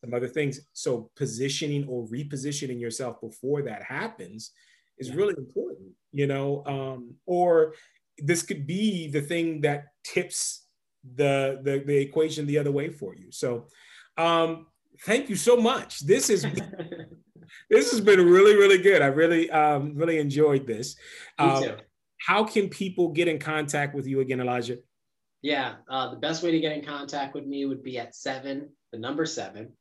Speaker 1: some other things. So positioning or repositioning yourself before that happens is yeah. really important, you know, um, or this could be the thing that tips the, the, the equation the other way for you. So um, thank you so much. This is this has been really, really good. I really, um, really enjoyed this. Me um, too how can people get in contact with you again, Elijah?
Speaker 2: Yeah, uh, the best way to get in contact with me would be at seven, the number seven,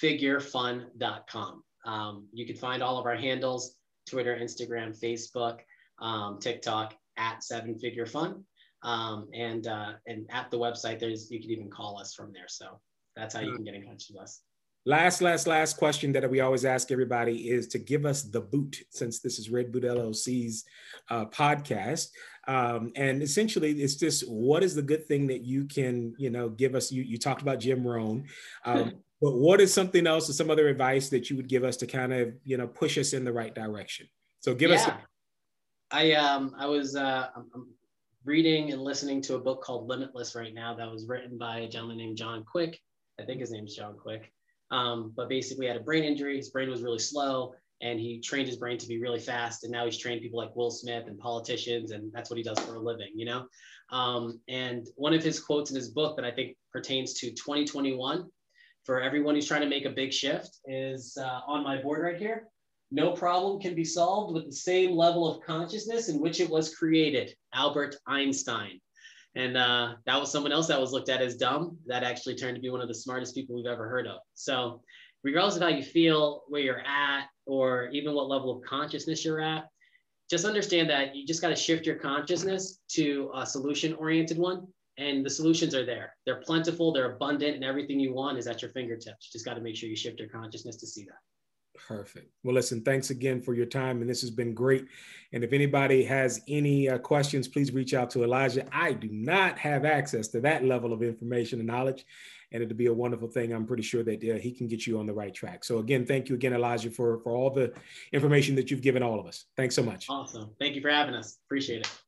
Speaker 2: figurefun.com. Um, you can find all of our handles Twitter, Instagram, Facebook, um, TikTok at seven figure fun. Um, and uh, and at the website, there's you can even call us from there. So that's how you can get in touch with us.
Speaker 1: Last, last, last question that we always ask everybody is to give us the boot, since this is Red Boot LLC's uh, podcast. Um, and essentially, it's just what is the good thing that you can, you know, give us? You, you talked about Jim Rohn, um, but what is something else or some other advice that you would give us to kind of, you know, push us in the right direction? So give yeah. us.
Speaker 2: I um I was uh I'm reading and listening to a book called Limitless right now that was written by a gentleman named John Kwik. I think his name is John Kwik. Um, but basically had a brain injury. His brain was really slow and he trained his brain to be really fast. And now he's trained people like Will Smith and politicians, and that's what he does for a living, you know? Um, and one of his quotes in his book that I think pertains to 2021 for everyone who's trying to make a big shift is uh, on my board right here. No problem can be solved with the same level of consciousness in which it was created. Albert Einstein. And uh, that was someone else that was looked at as dumb that actually turned to be one of the smartest people we've ever heard of. So, regardless of how you feel, where you're at, or even what level of consciousness you're at, just understand that you just got to shift your consciousness to a solution oriented one. And the solutions are there. They're plentiful, they're abundant, and everything you want is at your fingertips. You just got to make sure you shift your consciousness to see that.
Speaker 1: Perfect. Well, listen, thanks again for your time, and this has been great. And if anybody has any uh, questions, please reach out to Elijah. I do not have access to that level of information and knowledge, and it'd be a wonderful thing. I'm pretty sure that uh, he can get you on the right track. So again, thank you again, Elijah, for for all the information that you've given all of us. Thanks so much.
Speaker 2: Awesome. Thank you for having us. Appreciate it.